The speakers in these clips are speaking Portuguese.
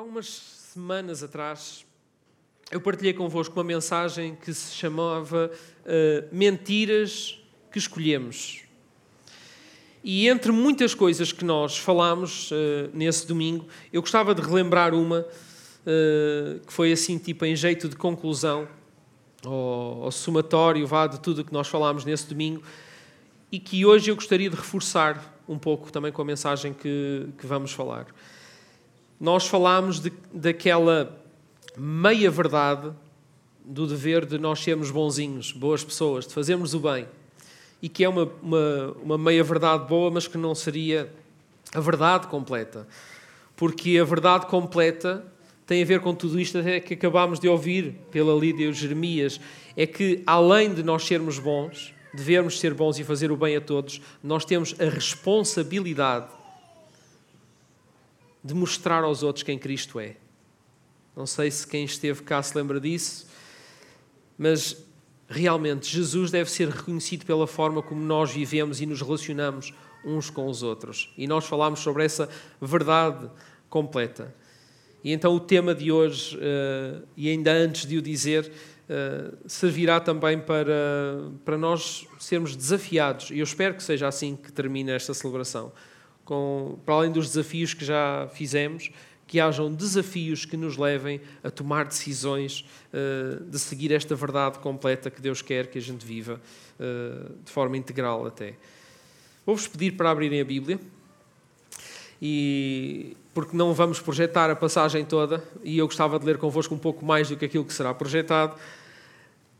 Há umas semanas atrás, eu partilhei convosco uma mensagem que se chamava uh, Mentiras que Escolhemos. E entre muitas coisas que nós falámos uh, nesse domingo, eu gostava de relembrar uma uh, que foi assim, tipo em jeito de conclusão, ao, ao somatório vá, de tudo o que nós falámos nesse domingo, e que hoje eu gostaria de reforçar um pouco também com a mensagem que, que vamos falar nós falámos de, daquela meia-verdade do dever de nós sermos bonzinhos, boas pessoas, de fazermos o bem. E que é uma, uma, uma meia-verdade boa, mas que não seria a verdade completa. Porque a verdade completa tem a ver com tudo isto que acabámos de ouvir pela Lídia e o Jeremias. É que, além de nós sermos bons, devemos ser bons e fazer o bem a todos, nós temos a responsabilidade de mostrar aos outros quem Cristo é. Não sei se quem esteve cá se lembra disso, mas realmente Jesus deve ser reconhecido pela forma como nós vivemos e nos relacionamos uns com os outros. E nós falámos sobre essa verdade completa. E então o tema de hoje, uh, e ainda antes de o dizer, uh, servirá também para, para nós sermos desafiados. E eu espero que seja assim que termine esta celebração com, para além dos desafios que já fizemos, que hajam desafios que nos levem a tomar decisões uh, de seguir esta verdade completa que Deus quer que a gente viva uh, de forma integral até. Vou-vos pedir para abrirem a Bíblia e porque não vamos projetar a passagem toda e eu gostava de ler convosco um pouco mais do que aquilo que será projetado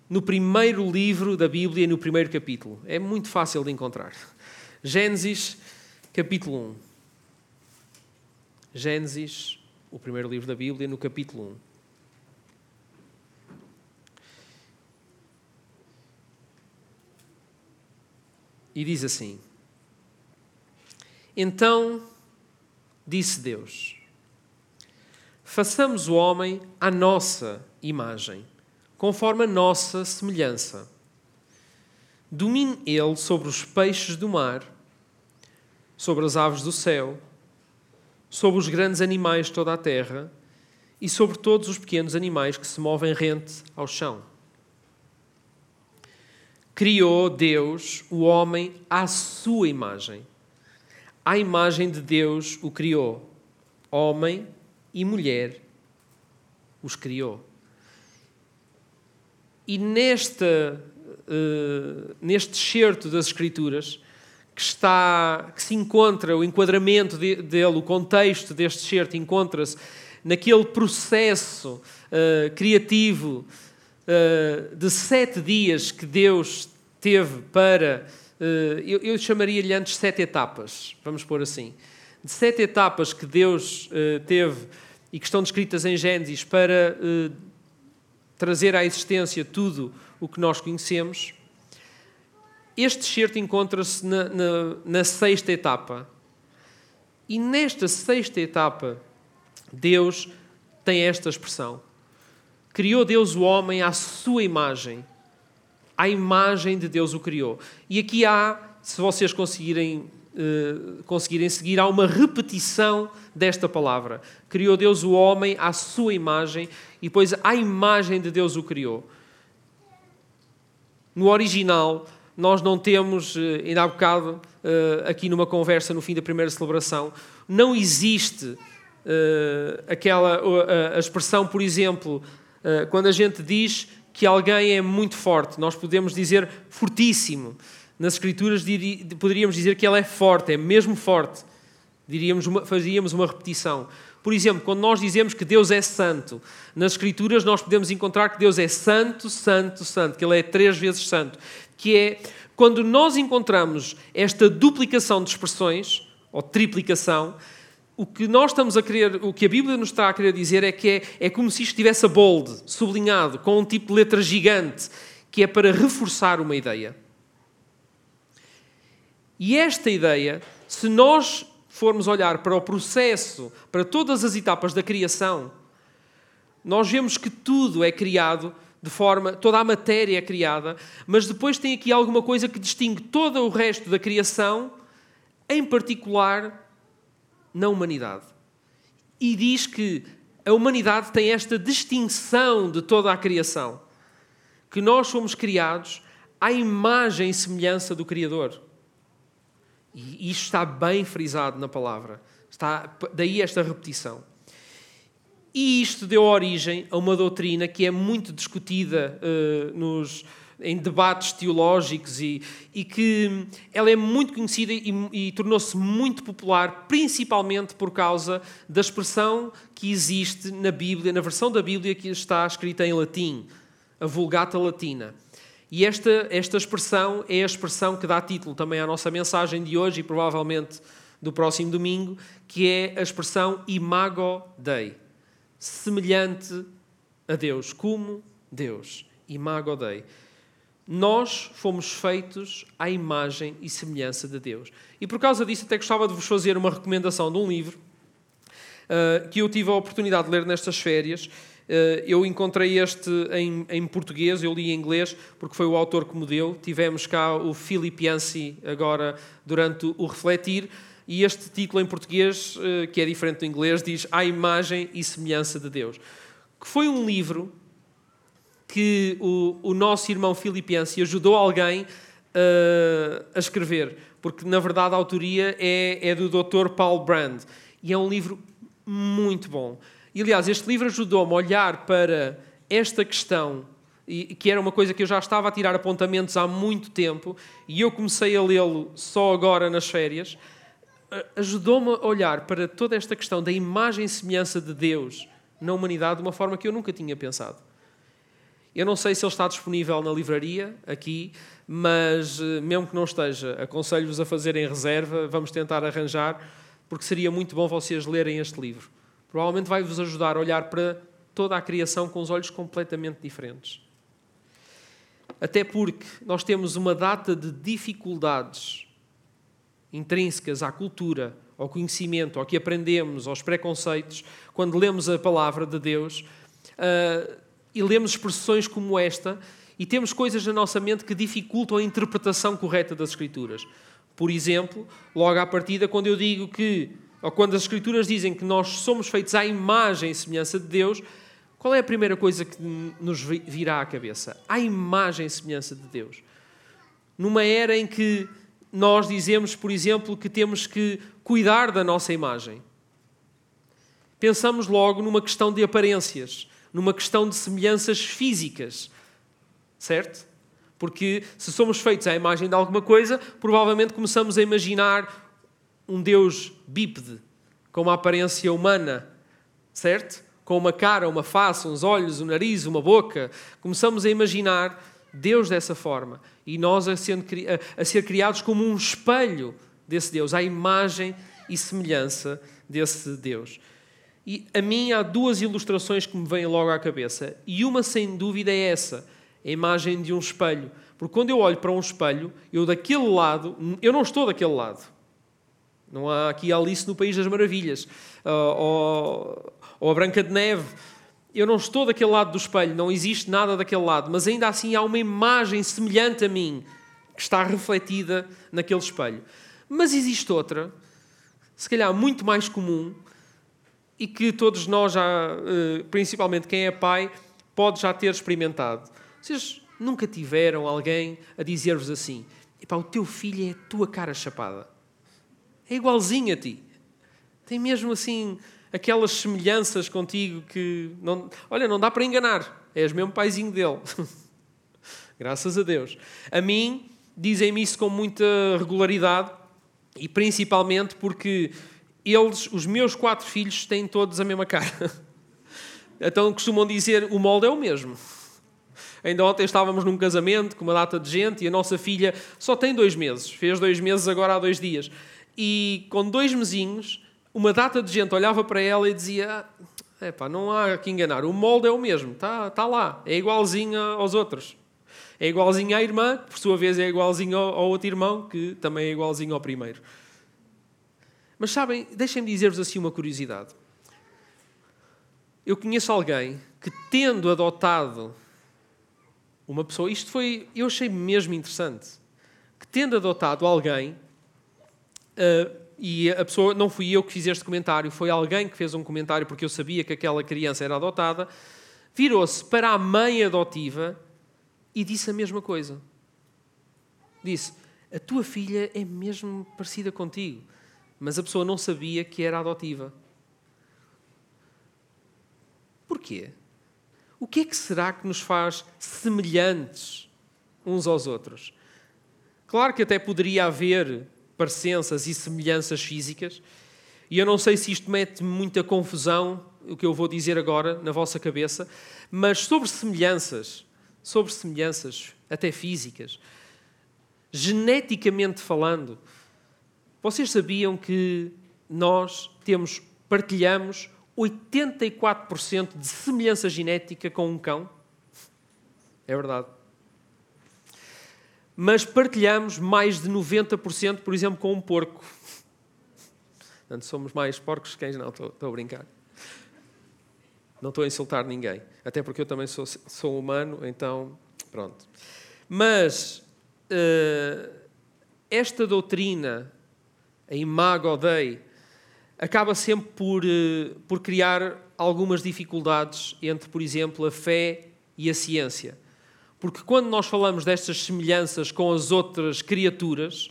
no primeiro livro da Bíblia, no primeiro capítulo. É muito fácil de encontrar. Gênesis capítulo 1. Gênesis, o primeiro livro da Bíblia, no capítulo 1. E diz assim: Então disse Deus: Façamos o homem à nossa imagem, conforme a nossa semelhança. Domine ele sobre os peixes do mar sobre as aves do céu, sobre os grandes animais de toda a terra e sobre todos os pequenos animais que se movem rente ao chão. Criou Deus o homem à sua imagem. À imagem de Deus o criou. Homem e mulher os criou. E nesta, uh, neste certo das Escrituras, que está, que se encontra, o enquadramento de, dele, o contexto deste certo encontra-se naquele processo uh, criativo uh, de sete dias que Deus teve para, uh, eu, eu chamaria-lhe antes sete etapas, vamos pôr assim, de sete etapas que Deus teve e que estão descritas em Gênesis para trazer à existência tudo o que nós conhecemos. Este certo encontra-se na, na, na sexta etapa. E nesta sexta etapa, Deus tem esta expressão: Criou Deus o homem à sua imagem. À imagem de Deus o criou. E aqui há, se vocês conseguirem, uh, conseguirem seguir, há uma repetição desta palavra. Criou Deus o homem à sua imagem e depois à imagem de Deus o criou. No original, nós não temos, eh, ainda há bocado, eh, aqui numa conversa no fim da primeira celebração, não existe eh, aquela a expressão, por exemplo, quando a gente diz que alguém é muito forte, nós podemos dizer fortíssimo. Nas Escrituras poderíamos dizer que ele é forte, é mesmo forte. Diríamos uma, faríamos uma repetição. Por exemplo, quando nós dizemos que Deus é santo, nas Escrituras nós podemos encontrar que Deus é santo, santo, santo, que Ele é três vezes santo que é quando nós encontramos esta duplicação de expressões, ou triplicação, o que nós estamos a querer, o que a Bíblia nos está a querer dizer é que é, é como se isto estivesse a bold, sublinhado, com um tipo de letra gigante, que é para reforçar uma ideia. E esta ideia, se nós formos olhar para o processo, para todas as etapas da criação, nós vemos que tudo é criado de forma, toda a matéria é criada, mas depois tem aqui alguma coisa que distingue todo o resto da criação, em particular na humanidade. E diz que a humanidade tem esta distinção de toda a criação, que nós somos criados à imagem e semelhança do Criador. E isto está bem frisado na palavra. Está, daí esta repetição. E isto deu origem a uma doutrina que é muito discutida uh, nos, em debates teológicos e, e, que ela é muito conhecida e, e tornou-se muito popular, principalmente por causa da expressão que existe na Bíblia, na versão da Bíblia que está escrita em latim, a Vulgata Latina. E esta, esta expressão é a expressão que dá título também à nossa mensagem de hoje e provavelmente do próximo domingo, que é a expressão imago Dei semelhante a Deus, como Deus. Imago Dei. Nós fomos feitos à imagem e semelhança de Deus. E por causa disso, até gostava de vos fazer uma recomendação de um livro uh, que eu tive a oportunidade de ler nestas férias. Uh, eu encontrei este em, em, português, eu li em inglês, porque foi o autor que me deu. Tivemos cá o Philip Yancey agora durante o Refletir e este título em português, eh, que é diferente do inglês, diz A Imagem e Semelhança de Deus. Que foi um livro que o, o nosso irmão Filipense ajudou alguém uh, a escrever, porque na verdade a autoria é, é do Dr. Paul Brand e é um livro muito bom. E aliás, este livro ajudou-me a olhar para esta questão, e, que era uma coisa que eu já estava a tirar apontamentos há muito tempo, e eu comecei a lê-lo só agora nas férias ajudou-me a olhar para toda esta questão da imagem e semelhança de Deus na humanidade de uma forma que eu nunca tinha pensado. Eu não sei se ele está disponível na livraria aqui, mas eh, mesmo que não esteja, aconselho-vos a fazerem reserva, vamos tentar arranjar, porque seria muito bom vocês lerem este livro. Provavelmente vai-vos ajudar a olhar para toda a criação com os olhos completamente diferentes. Até porque nós temos uma data de dificuldades intrínsecas à cultura, ao conhecimento, ao que aprendemos, aos preconceitos, quando lemos a palavra de Deus uh, e lemos expressões como esta e temos coisas na nossa mente que dificultam a interpretação correta das Escrituras. Por exemplo, logo à partida, quando eu digo que, ou quando as Escrituras dizem que nós somos feitos à imagem e semelhança de Deus, qual é a primeira coisa que nos virá à cabeça? À imagem e semelhança de Deus. Numa era em que nós dizemos, por exemplo, que temos que cuidar da nossa imagem. Pensamos logo numa questão de aparências, numa questão de semelhanças físicas, certo? Porque se somos feitos à imagem de alguma coisa, provavelmente começamos a imaginar um Deus bípede, com uma aparência humana, certo? Com uma cara, uma face, uns olhos, um nariz, uma boca. Começamos a imaginar Deus dessa forma e nós a, sendo, a, a ser criados como um espelho desse Deus, à imagem e semelhança desse Deus. E a mim há duas ilustrações que me vêm logo à cabeça, e uma sem dúvida é essa, a imagem de um espelho. Porque quando eu olho para um espelho, eu daquele lado, eu não estou daquele lado. Não há aqui Alice no País das Maravilhas, ou, ou a Branca de Neve, eu não estou daquele lado do espelho, não existe nada daquele lado, mas ainda assim há uma imagem semelhante a mim que está refletida naquele espelho. Mas existe outra, se calhar muito mais comum, e que todos nós já, eh, principalmente quem é pai, pode já ter experimentado. Vocês nunca tiveram alguém a dizer-vos assim: Epá, o teu filho é a tua cara chapada. É igualzinho a ti. Tem mesmo assim aquelas semelhanças contigo que não, olha, não dá para enganar. És mesmo paizinho dele. Graças a Deus. A mim dizem-me isso com muita regularidade e principalmente porque eles, os meus quatro filhos, têm todos a mesma cara. Então costumam dizer o molde é o mesmo. Ainda ontem estávamos num casamento com uma data de gente e a nossa filha só tem dois meses, fez dois meses agora há dois dias. E com dois mesinhos uma data de gente olhava para ela e dizia: Epá, não há que enganar, o molde é o mesmo, está tá lá, é igualzinho aos outros. É igualzinho à irmã, que por sua vez é igualzinho ao, ao outro irmão, que também é igualzinho ao primeiro. Mas sabem, deixem-me dizer-vos assim uma curiosidade. Eu conheço alguém que, tendo adotado uma pessoa, isto foi, eu achei mesmo interessante, que tendo adotado alguém, uh, e a pessoa, não fui eu que fiz este comentário, foi alguém que fez um comentário porque eu sabia que aquela criança era adotada, virou-se para a mãe adotiva e disse a mesma coisa. Disse: A tua filha é mesmo parecida contigo. Mas a pessoa não sabia que era adotiva. Porquê? O que é que será que nos faz semelhantes uns aos outros? Claro que até poderia haver parecenças e semelhanças físicas, e eu não sei se isto mete muita confusão, o que eu vou dizer agora, na vossa cabeça, mas sobre semelhanças, sobre semelhanças, até físicas, geneticamente falando, vocês sabiam que nós temos, partilhamos 84% de semelhança genética com um cão? É verdade. Mas partilhamos mais de 90%, por exemplo, com um porco. Portanto, somos mais porcos que cães. Não, estou, a brincar. Não estou a insultar ninguém. Até porque eu também sou, sou humano, então, pronto. Mas uh, esta doutrina, a Imago Dei, acaba sempre por, uh, por criar algumas dificuldades entre, por exemplo, a fé e a ciência. Porque quando nós falamos destas semelhanças com as outras criaturas,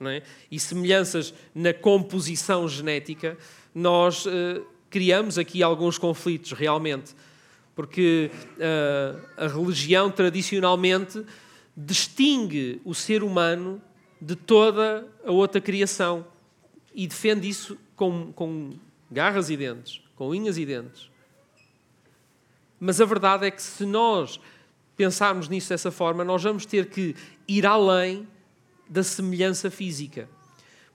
é? e semelhanças na composição genética, nós uh, criamos aqui alguns conflitos, realmente. Porque uh, a religião tradicionalmente distingue o ser humano de toda a outra criação e defende isso com, com garras e dentes, com unhas e dentes. Mas a verdade é que se nós pensarmos nisso dessa forma, nós vamos ter que ir além da semelhança física.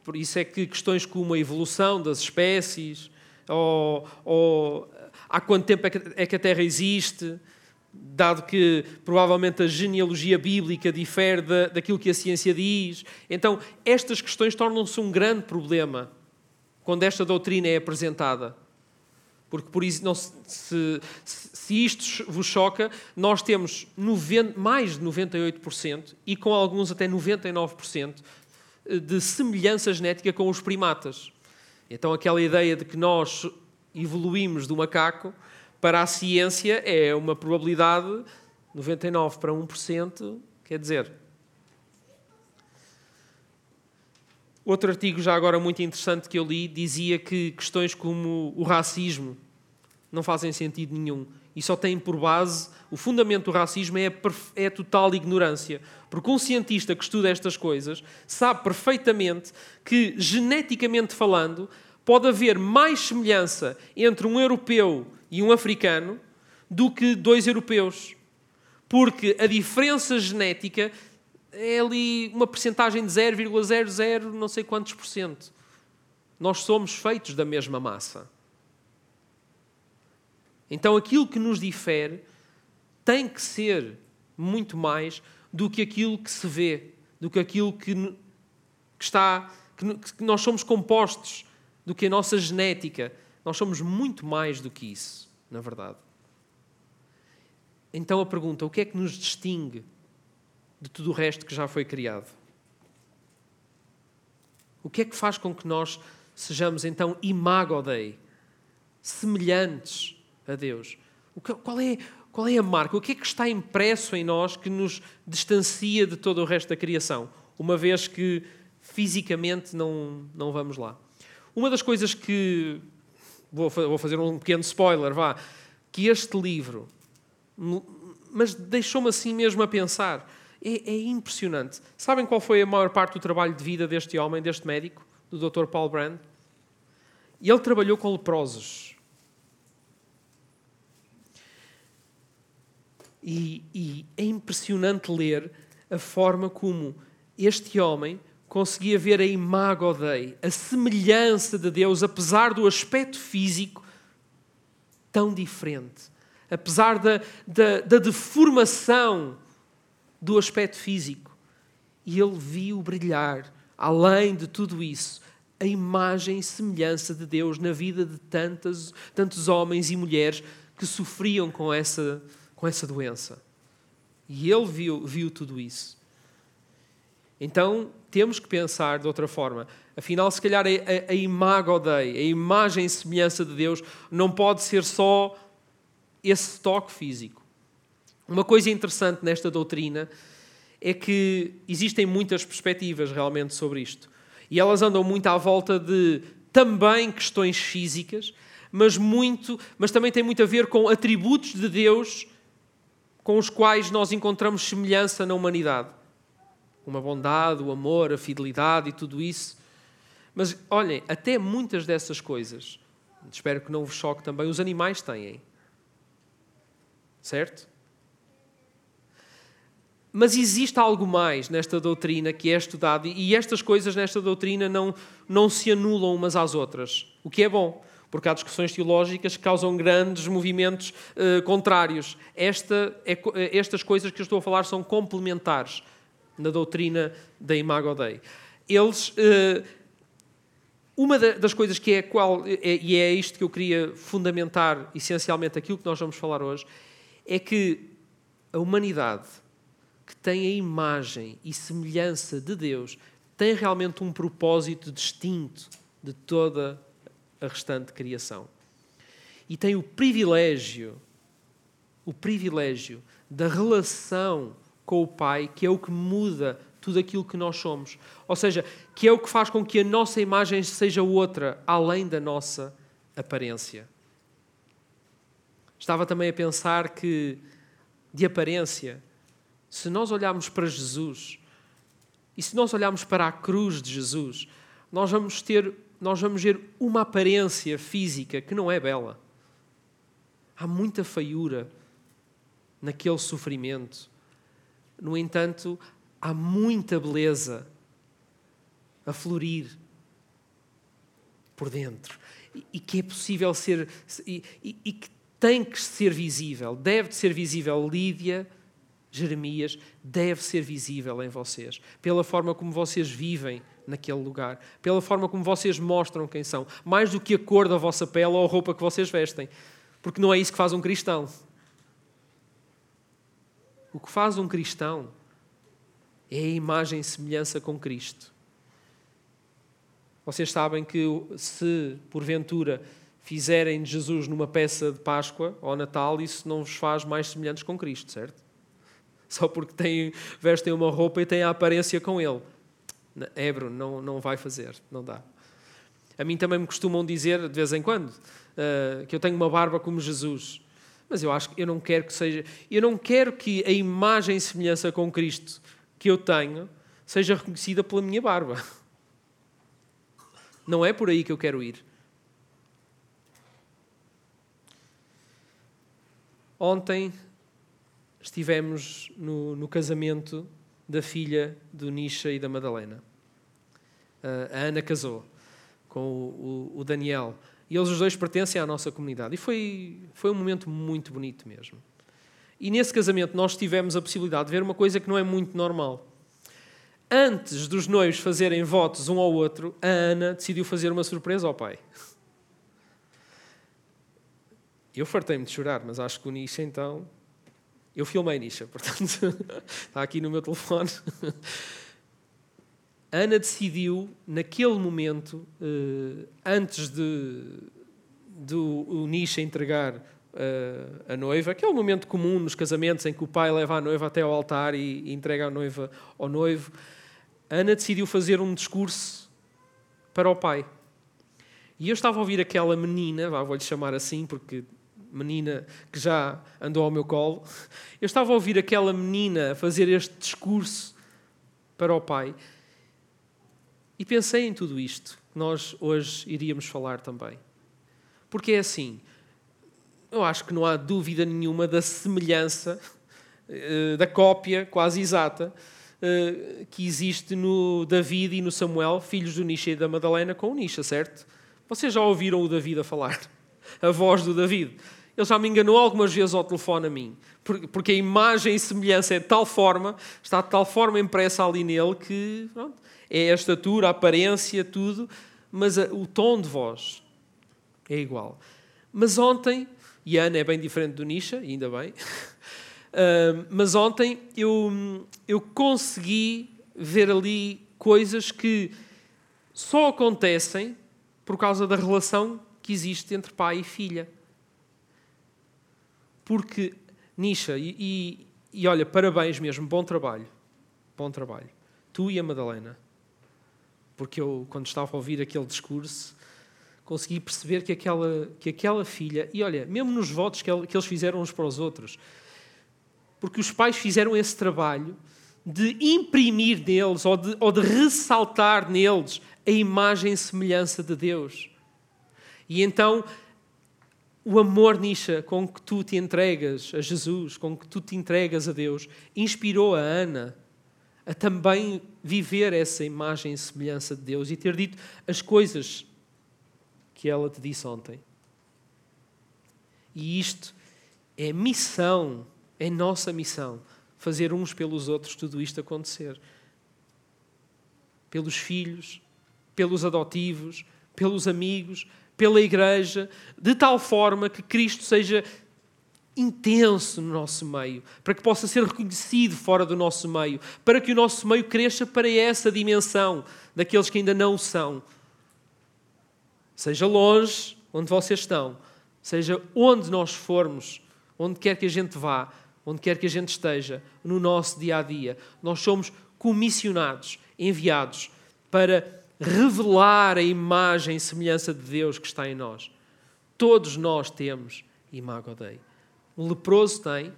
Por isso é que questões como a evolução das espécies, ou, ou há quanto tempo é que, é que a Terra existe, dado que provavelmente a genealogia bíblica difere da, daquilo que a ciência diz. Então, estas questões tornam-se um grande problema quando esta doutrina é apresentada. Porque, por isso, não, se, se isto vos choca, nós temos 90, mais de 98% e com alguns até 99% de semelhança genética com os primatas. Então, aquela ideia de que nós evoluímos do macaco para a ciência é uma probabilidade 99 para 1%, quer dizer. Outro artigo, já agora muito interessante, que eu li, dizia que questões como o racismo não fazem sentido nenhum e só têm por base o fundamento do racismo é a, é a total ignorância. Porque um cientista que estuda estas coisas sabe perfeitamente que, geneticamente falando, pode haver mais semelhança entre um europeu e um africano do que dois europeus. Porque a diferença genética é ali uma percentagem de 0,00 não sei quantos por cento. Nós somos feitos da mesma massa. Então aquilo que nos difere tem que ser muito mais do que aquilo que se vê, do que aquilo que, que está, que, que nós somos compostos, do que a nossa genética. Nós somos muito mais do que isso, na verdade. Então a pergunta: o que é que nos distingue de tudo o resto que já foi criado? O que é que faz com que nós sejamos então imago Dei, semelhantes a Deus? Qual é, qual é a marca? O que é que está impresso em nós que nos distancia de todo o resto da criação, uma vez que fisicamente não, não vamos lá? Uma das coisas que. Vou, vou fazer um pequeno spoiler, vá. Que este livro. Mas deixou-me assim mesmo a pensar. É, é, impressionante. Sabem qual foi a maior parte do trabalho de vida deste homem, deste médico, do Dr. Paul Brand? Ele trabalhou com leprosos. E, e é impressionante ler a forma como este homem conseguia ver a imago Dei, a semelhança de Deus, apesar do aspecto físico tão diferente, apesar da, da, da deformação do aspecto físico. E ele viu brilhar, além de tudo isso, a imagem e semelhança de Deus na vida de tantas, tantos homens e mulheres que sofriam com essa com essa doença. E ele viu, viu tudo isso. Então temos que pensar de outra forma. Afinal, se calhar a, a, a imago Dei, a imagem e semelhança de Deus, não pode ser só esse toque físico. Uma coisa interessante nesta doutrina é que existem muitas perspectivas realmente sobre isto. E elas andam muito à volta de também questões físicas, mas muito, mas também tem muito a ver com atributos de Deus com os quais nós encontramos semelhança na humanidade. Uma bondade, o amor, a fidelidade e tudo isso. Mas olhem, até muitas dessas coisas, espero que não vos choque também, os animais têm. Certo? Mas existe algo mais nesta doutrina que é estudado, e estas coisas nesta doutrina não, não se anulam umas às outras, o que é bom porque há discussões teológicas que causam grandes movimentos uh, contrários. Esta é, eh, estas coisas que eu estou a falar são complementares na doutrina da Imago Dei. Eles, uh, uma das coisas que é qual, e é isto que eu queria fundamentar essencialmente aquilo que nós vamos falar hoje, é que a humanidade que tem a imagem e semelhança de Deus tem realmente um propósito distinto de toda a restante criação. E tem o privilégio, o privilégio da relação com o Pai, que é o que muda tudo aquilo que nós somos. Ou seja, que é o que faz com que a nossa imagem seja outra, além da nossa aparência. Estava também a pensar que, de aparência, se nós olharmos para Jesus e se nós olharmos para a cruz de Jesus, nós vamos ter nós vamos ver uma aparência física que não é bela. Há muita feiura naquele sofrimento. No entanto, há muita beleza a florir por dentro e, que é possível ser e, e, e que tem que ser visível, deve ser visível. Lídia, Jeremias, deve ser visível em vocês, pela forma como vocês vivem naquele lugar, pela forma como vocês mostram quem são, mais do que a cor da vossa pele ou a roupa que vocês vestem, porque não é isso que faz um cristão. O que faz um cristão é a imagem e semelhança com Cristo. Vocês sabem que se porventura fizerem de Jesus numa peça de Páscoa ou Natal, isso não vos faz mais semelhantes com Cristo, certo? Só porque têm, vestem uma roupa e têm a aparência com Ele. Ebro não, não vai fazer, não dá. A mim também me costumam dizer, de vez em quando, uh, que eu tenho uma barba como Jesus. Mas eu acho que eu não quero que seja. Eu não quero que a imagem e semelhança com Cristo que eu tenho seja reconhecida pela minha barba. Não é por aí que eu quero ir. Ontem estivemos no, no casamento da filha do Nisha e da Madalena. a Ana casou com o, o, o, Daniel. E eles os dois pertencem à nossa comunidade. E foi, foi um momento muito bonito mesmo. E nesse casamento nós tivemos a possibilidade de ver uma coisa que não é muito normal. Antes dos noivos fazerem votos um ao outro, a Ana decidiu fazer uma surpresa ao pai. Eu fartei-me de chorar, mas acho que o Nisha então eu filmei Nisha, portanto, está aqui no meu telefone. Ana decidiu, naquele momento, uh, antes de, de o Nisha entregar uh, a noiva, aquele momento comum nos casamentos em que o pai leva a noiva até ao altar e entrega a noiva ao noivo, Ana decidiu fazer um discurso para o pai. E eu estava a ouvir aquela menina, vou-lhe chamar assim, porque menina que já andou ao meu colo, eu estava a ouvir aquela menina fazer este discurso para o pai e pensei em tudo isto que nós hoje iríamos falar também. Porque é assim, eu acho que não há dúvida nenhuma da semelhança, eh, da cópia quase exata, eh, que existe no David e no Samuel, filhos do Nisha e da Madalena, com o Nisha, certo? Vocês já ouviram o David a falar? A voz do David. Ele já me enganou algumas vezes ao telefone a mim, porque a imagem e semelhança é de tal forma, está de tal forma impressa ali nele que pronto, é a estatura, a aparência, tudo, mas o tom de voz é igual. Mas ontem, e Ana é bem diferente do Nisha, ainda bem, mas ontem eu, eu consegui ver ali coisas que só acontecem por causa da relação que existe entre pai e filha. Porque, Nisha, e, e, e olha, parabéns mesmo, bom trabalho. Bom trabalho. Tu e a Madalena. Porque eu, quando estava a ouvir aquele discurso, consegui perceber que aquela, que aquela filha, e olha, mesmo nos votos que, eles fizeram uns para os outros, porque os pais fizeram esse trabalho de imprimir neles ou de, ou de ressaltar neles a imagem e semelhança de Deus. E então, o amor, Nisha, com que tu te entregas a Jesus, com que tu te entregas a Deus, inspirou a Ana a também viver essa imagem e semelhança de Deus e ter dito as coisas que ela te disse ontem. E isto é missão, é nossa missão, fazer uns pelos outros tudo isto acontecer. Pelos filhos, pelos adotivos, pelos amigos, pela igreja, de tal forma que Cristo seja intenso no nosso meio, para que possa ser reconhecido fora do nosso meio, para que o nosso meio cresça para essa dimensão daqueles que ainda não são. Seja longe, onde vocês estão, seja onde nós formos, onde quer que a gente vá, onde quer que a gente esteja, no nosso dia a dia, nós somos comissionados, enviados para revelar a imagem e semelhança de Deus que está em nós. Todos nós temos imago Dei. Um leproso tem,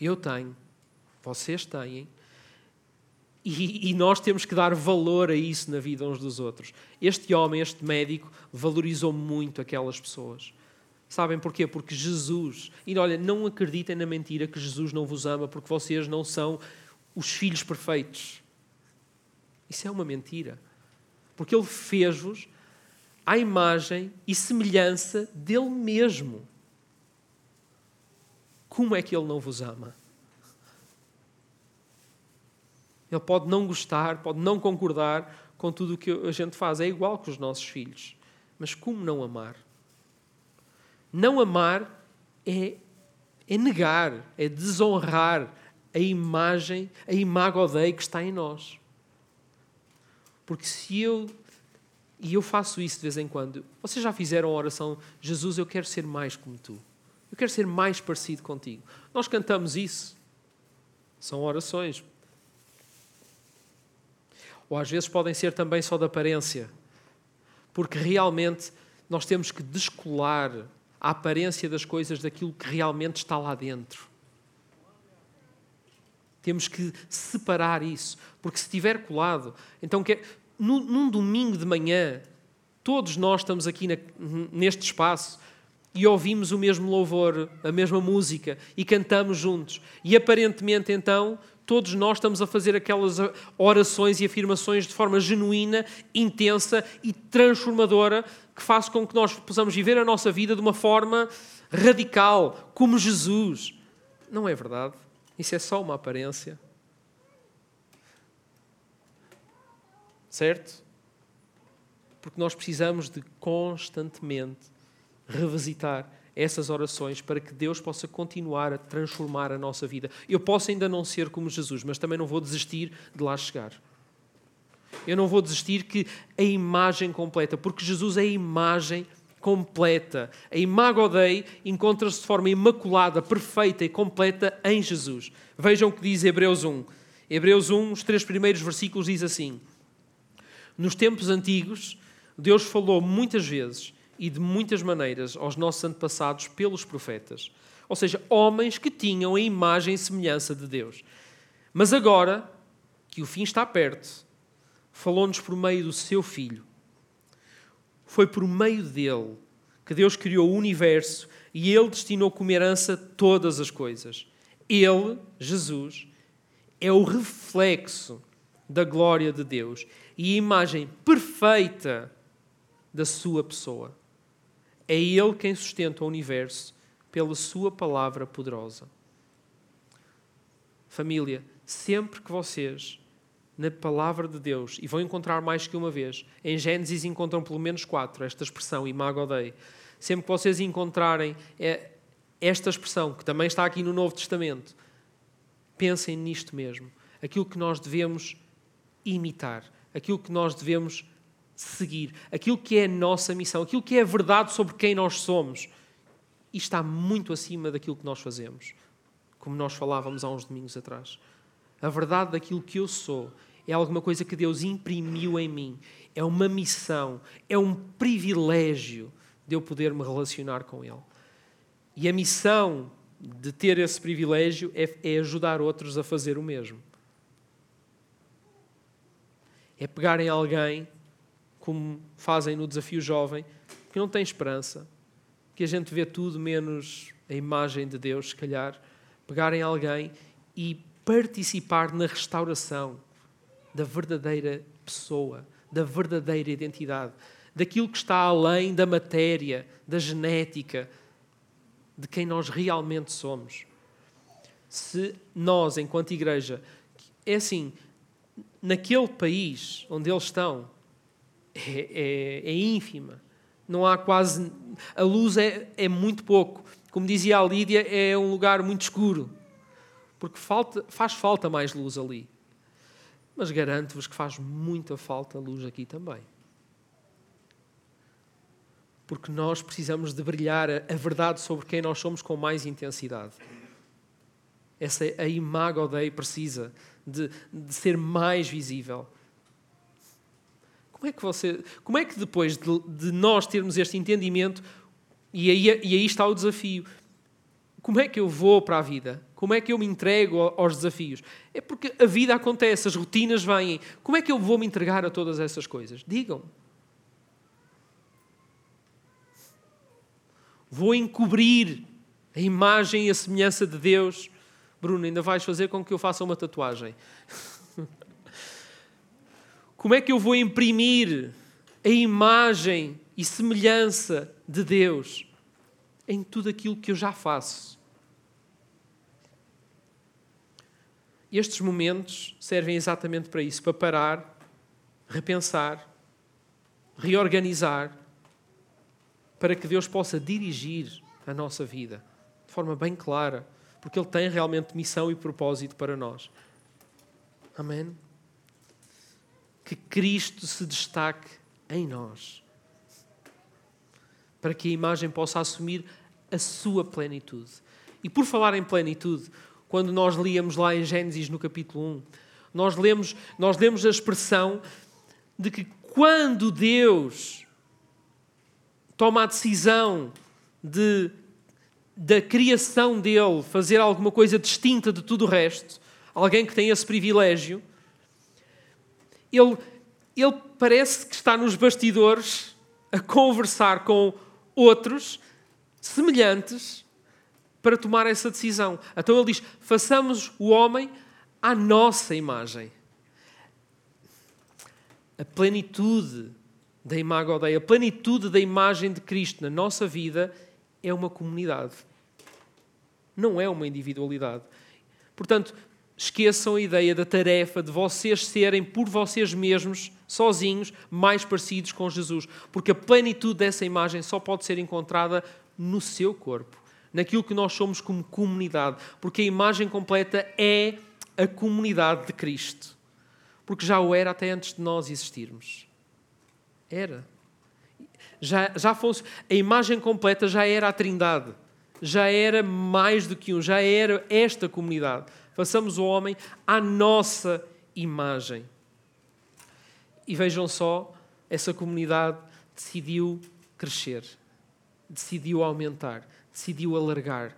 eu tenho, vocês têm, e, e, nós temos que dar valor a isso na vida uns dos outros. Este homem, este médico, valorizou muito aquelas pessoas. Sabem porquê? Porque Jesus, e olha, não acreditem na mentira que Jesus não vos ama porque vocês não são os filhos perfeitos. Isso é uma mentira. Porque Ele fez-vos à imagem e semelhança dele mesmo. Como é que Ele não vos ama? Ele pode não gostar, pode não concordar com tudo o que a gente faz. É igual que os nossos filhos. Mas como não amar? Não amar é, é negar, é desonrar a imagem, a imago Dei que está em nós. Porque se eu. E eu faço isso de vez em quando. Vocês já fizeram a oração: Jesus, eu quero ser mais como tu. Eu quero ser mais parecido contigo. Nós cantamos isso. São orações. Ou às vezes podem ser também só de aparência. Porque realmente nós temos que descolar a aparência das coisas daquilo que realmente está lá dentro. Temos que separar isso, porque se estiver colado, então que, num, num domingo de manhã, todos nós estamos aqui na, neste espaço e ouvimos o mesmo louvor, a mesma música e cantamos juntos. E aparentemente, então, todos nós estamos a fazer aquelas orações e afirmações de forma genuína, intensa e transformadora que faz com que nós possamos viver a nossa vida de uma forma radical, como Jesus. Não é verdade? Isso é só uma aparência. Certo? Porque nós precisamos de constantemente revisitar essas orações para que Deus possa continuar a transformar a nossa vida. Eu posso ainda não ser como Jesus, mas também não vou desistir de lá chegar. Eu não vou desistir que a imagem completa, porque Jesus é a imagem completa. A Imago Dei encontra-se de forma imaculada, perfeita e completa em Jesus. Vejam o que diz Hebreus 1. Hebreus 1, os três primeiros versículos, diz assim: Nos tempos antigos, Deus falou muitas vezes e de muitas maneiras aos nossos antepassados pelos profetas, ou seja, homens que tinham a imagem e semelhança de Deus. Mas agora que o fim está perto, falou-nos por meio do seu Filho foi por meio dele que Deus criou o universo e ele destinou como herança todas as coisas. Ele, Jesus, é o reflexo da glória de Deus e a imagem perfeita da sua pessoa. É Ele quem sustenta o universo pela Sua palavra poderosa. Família, sempre que vocês na palavra de Deus, e vão encontrar mais que uma vez. Em Gênesis encontram pelo menos quatro, esta expressão, imago Dei. Sempre que vocês encontrarem é, esta expressão, que também está aqui no Novo Testamento, pensem nisto mesmo. Aquilo que nós devemos imitar, aquilo que nós devemos seguir, aquilo que é a nossa missão, aquilo que é a verdade sobre quem nós somos. E está muito acima daquilo que nós fazemos, como nós falávamos há uns domingos atrás. A verdade daquilo que eu sou é alguma coisa que Deus imprimiu em mim, é uma missão, é um privilégio de eu poder me relacionar com Ele. E a missão de ter esse privilégio é, é ajudar outros a fazer o mesmo. É pegarem alguém, como fazem no desafio jovem, que não tem esperança, que a gente vê tudo menos a imagem de Deus, se calhar, pegarem alguém e participar na restauração da verdadeira pessoa, da verdadeira identidade, daquilo que está além da matéria, da genética, de quem nós realmente somos. Se nós, enquanto igreja, é assim, naquele país onde eles estão, é, é, é ínfima. Não há quase. A luz é, é muito pouco. Como dizia a Lídia, é um lugar muito escuro. Porque falta, faz falta mais luz ali. Mas garanto-vos que faz muita falta luz aqui também porque nós precisamos de brilhar a verdade sobre quem nós somos com mais intensidade. Essa a imago Dei precisa de, de, ser mais visível. Como é que você, como é que depois de, de nós termos este entendimento e aí, e aí está o desafio? Como é que eu vou para a vida? Como é que eu me entrego aos desafios? É porque a vida acontece, as rotinas vêm. Como é que eu vou me entregar a todas essas coisas? Digam. Vou encobrir a imagem e a semelhança de Deus. Bruno, ainda vais fazer com que eu faça uma tatuagem. Como é que eu vou imprimir a imagem e semelhança de Deus em tudo aquilo que eu já faço? Estes momentos servem exatamente para isso para parar, repensar, reorganizar para que Deus possa dirigir a nossa vida de forma bem clara, porque Ele tem realmente missão e propósito para nós. Amém? Que Cristo se destaque em nós, para que a imagem possa assumir a sua plenitude. E por falar em plenitude, quando nós líamos lá em Gênesis no capítulo 1, nós lemos, nós lemos a expressão de que quando Deus toma a decisão de da criação dele fazer alguma coisa distinta de tudo o resto, alguém que tem esse privilégio, ele, ele parece que está nos bastidores a conversar com outros semelhantes para tomar essa decisão. Então ele diz: façamos o homem à nossa imagem. A plenitude da Imago Dei, a plenitude da imagem de Cristo na nossa vida é uma comunidade. Não é uma individualidade. Portanto, esqueçam a ideia da tarefa de vocês serem por vocês mesmos, sozinhos, mais parecidos com Jesus. Porque a plenitude dessa imagem só pode ser encontrada no seu corpo, naquilo que nós somos como comunidade. Porque a imagem completa é a comunidade de Cristo. Porque já o era até antes de nós existirmos. Era. Já, já fosse, a imagem completa já era a Trindade. Já era mais do que um, já era esta comunidade. Façamos o homem à nossa imagem. E vejam só, essa comunidade decidiu crescer, decidiu aumentar, decidiu alargar.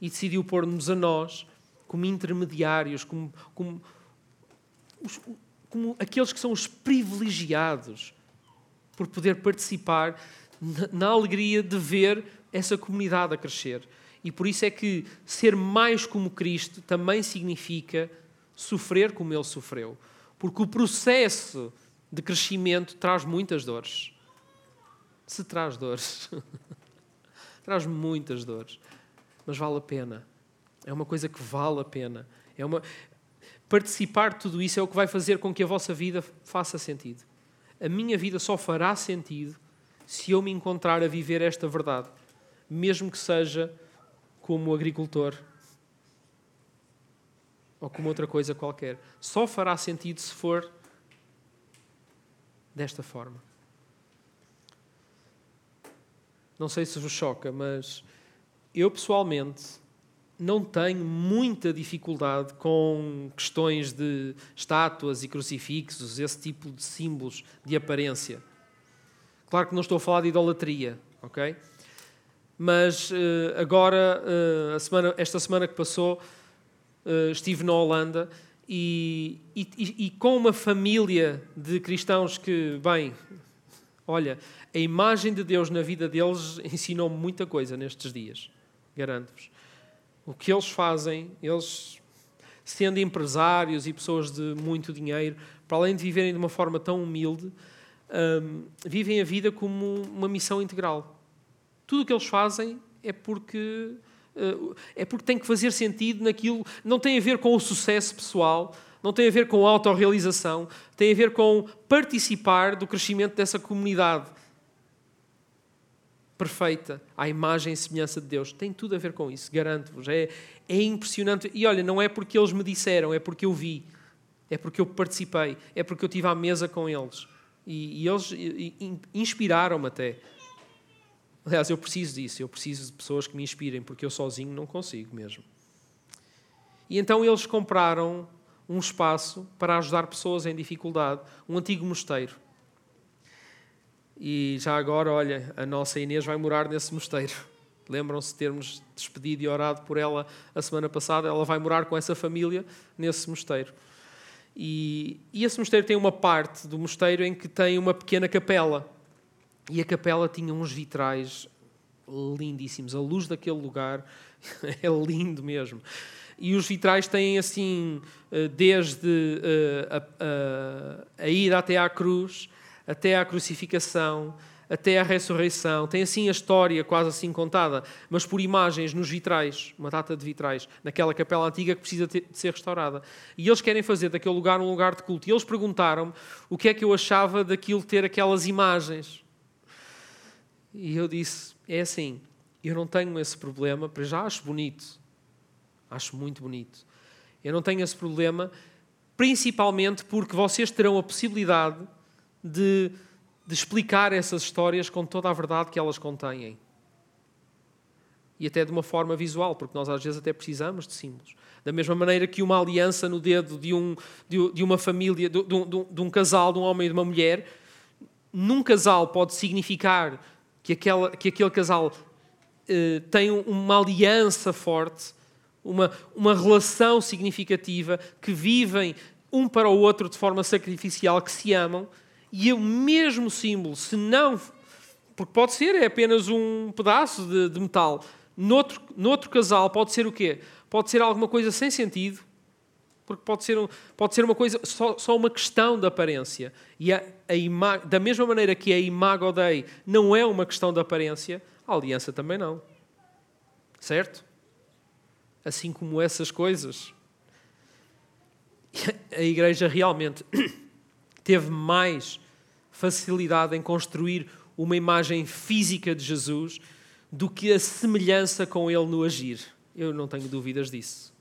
E decidiu pôr-nos a nós como intermediários, como, como os, como aqueles que são os privilegiados por poder participar na, alegria de ver essa comunidade a crescer. E por isso é que ser mais como Cristo também significa sofrer como Ele sofreu. Porque o processo de crescimento traz muitas dores. Se traz dores. traz muitas dores. Mas vale a pena. É uma coisa que vale a pena. É uma, participar de tudo isso é o que vai fazer com que a vossa vida faça sentido. A minha vida só fará sentido se eu me encontrar a viver esta verdade, mesmo que seja como agricultor ou como outra coisa qualquer. Só fará sentido se for desta forma. Não sei se vos choca, mas eu pessoalmente não tenho muita dificuldade com questões de estátuas e crucifixos, esse tipo de símbolos de aparência. Claro que não estou a falar de idolatria, ok? Mas uh, agora, uh, semana, esta semana que passou, uh, estive na Holanda e, e, e, com uma família de cristãos que, bem, olha, a imagem de Deus na vida deles ensinou-me muita coisa nestes dias, garanto-vos. O que eles fazem, eles, sendo empresários e pessoas de muito dinheiro, para além de viverem de uma forma tão humilde, um, vivem a vida como uma missão integral. Tudo o que eles fazem é porque uh, é porque tem que fazer sentido naquilo, não tem a ver com o sucesso pessoal, não tem a ver com autorrealização, tem a ver com participar do crescimento dessa comunidade perfeita, à imagem e semelhança de Deus. Tem tudo a ver com isso, garanto-vos. É, é impressionante. E olha, não é porque eles me disseram, é porque eu vi, é porque eu participei, é porque eu estive à mesa com eles. E, e eles inspiraram-me até. Aliás, eu preciso disso, eu preciso de pessoas que me inspirem, porque eu sozinho não consigo mesmo. E então eles compraram um espaço para ajudar pessoas em dificuldade, um antigo mosteiro. E já agora, olha, a nossa Inês vai morar nesse mosteiro. Lembram-se de termos despedido e orado por ela a semana passada? Ela vai morar com essa família nesse mosteiro. E, e esse mosteiro tem uma parte do mosteiro em que tem uma pequena capela. E a capela tinha uns vitrais lindíssimos. A luz daquele lugar é lindo mesmo. E os vitrais têm assim, eh, desde eh, a, a, a ida até à cruz, até à crucificação, até à ressurreição. Tem assim a história quase assim contada, mas por imagens nos vitrais, uma data de vitrais, naquela capela antiga que precisa de ser restaurada. E eles querem fazer daquele lugar um lugar de culto. E eles perguntaram-me o que é que eu achava daquilo ter aquelas imagens. E eu disse: é assim, eu não tenho esse problema, para já acho bonito. Acho muito bonito. Eu não tenho esse problema, principalmente porque vocês terão a possibilidade de, de explicar essas histórias com toda a verdade que elas contêm. E até de uma forma visual, porque nós às vezes até precisamos de símbolos. Da mesma maneira que uma aliança no dedo de, um, de, de uma família, de, de, um, de um casal, de um homem e de uma mulher, num casal pode significar que, aquela, que aquele casal eh, tem uma aliança forte, uma, uma relação significativa, que vivem um para o outro de forma sacrificial, que se amam, e o mesmo símbolo, se não. Porque pode ser, é apenas um pedaço de, de metal. Noutro, noutro casal pode ser o quê? Pode ser alguma coisa sem sentido, porque pode ser, um, pode ser uma coisa, só, só uma questão de aparência. E a, a ima, da mesma maneira que a imago Dei não é uma questão de aparência, a aliança também não. Certo? Assim como essas coisas. A igreja realmente teve mais facilidade em construir uma imagem física de Jesus do que a semelhança com ele no agir. Eu não tenho dúvidas disso.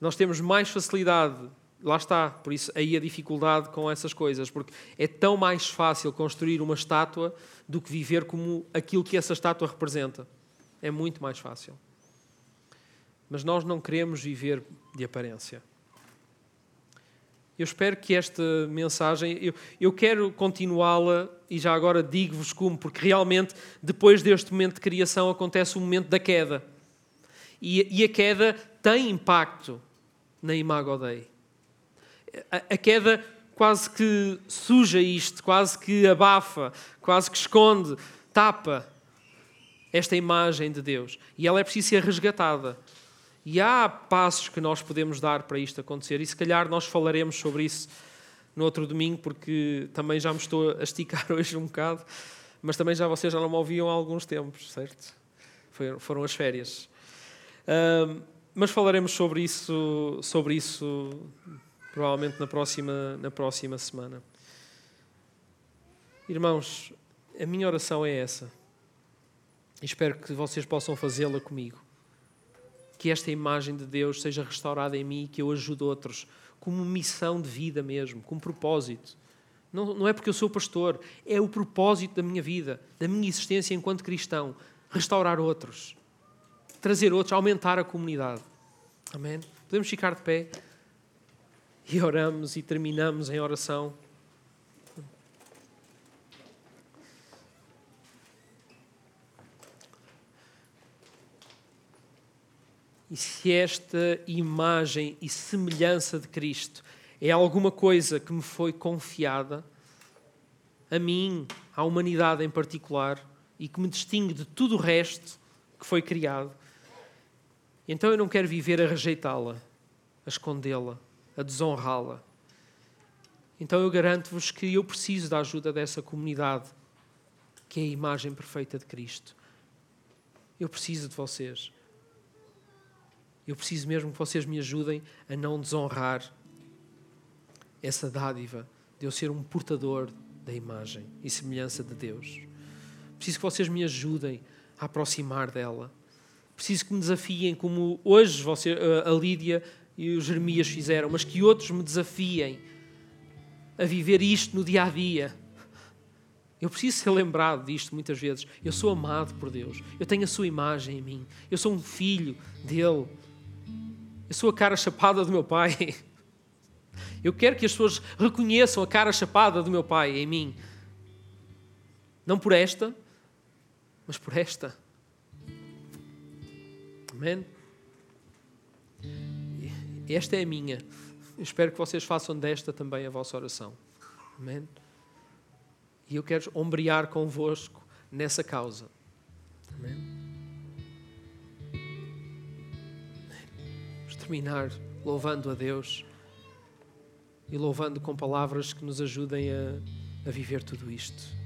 Nós temos mais facilidade, lá está, por isso aí a dificuldade com essas coisas, porque é tão mais fácil construir uma estátua do que viver como aquilo que essa estátua representa. É muito mais fácil. Mas nós não queremos viver de aparência. Eu espero que esta mensagem, eu, eu quero continuá-la e já agora digo-vos como, porque realmente depois deste momento de criação acontece o momento da queda. E, e a queda tem impacto na Imago Dei. A, a queda quase que suja isto, quase que abafa, quase que esconde, tapa esta imagem de Deus. E ela é preciso ser resgatada. E há passos que nós podemos dar para isto acontecer, e se calhar nós falaremos sobre isso no outro domingo, porque também já me estou a esticar hoje um bocado, mas também já vocês já não me ouviam há alguns tempos, certo? Foram as férias. Uh, mas falaremos sobre isso, sobre isso provavelmente na próxima, na próxima semana. Irmãos, a minha oração é essa. E espero que vocês possam fazê-la comigo que esta imagem de Deus seja restaurada em mim e que eu ajude outros, como missão de vida mesmo, como propósito. Não, não é porque eu sou pastor, é o propósito da minha vida, da minha existência enquanto cristão. Restaurar outros, trazer outros, aumentar a comunidade. Amém? Podemos ficar de pé e oramos e terminamos em oração. E se esta imagem e semelhança de Cristo é alguma coisa que me foi confiada, a mim, à humanidade em particular, e que me distingue de tudo o resto que foi criado, então eu não quero viver a rejeitá-la, a escondê-la, a desonrá-la. Então eu garanto-vos que eu preciso da ajuda dessa comunidade, que é a imagem perfeita de Cristo. Eu preciso de vocês. Eu preciso mesmo que vocês me ajudem a não desonrar essa dádiva de eu ser um portador da imagem e semelhança de Deus. Preciso que vocês me ajudem a aproximar dela. Preciso que me desafiem, como hoje você, a Lídia e o Jeremias fizeram, mas que outros me desafiem a viver isto no dia a dia. Eu preciso ser lembrado disto muitas vezes. Eu sou amado por Deus. Eu tenho a sua imagem em mim. Eu sou um filho dele. Eu sou a cara chapada do meu pai. Eu quero que as pessoas reconheçam a cara chapada do meu pai em mim. Não por esta, mas por esta. Amém? Esta é a minha. Eu espero que vocês façam desta também a vossa oração. Amém? E eu quero ombrear convosco nessa causa. Amém? Terminar louvando a Deus e louvando com palavras que nos ajudem a, a viver tudo isto.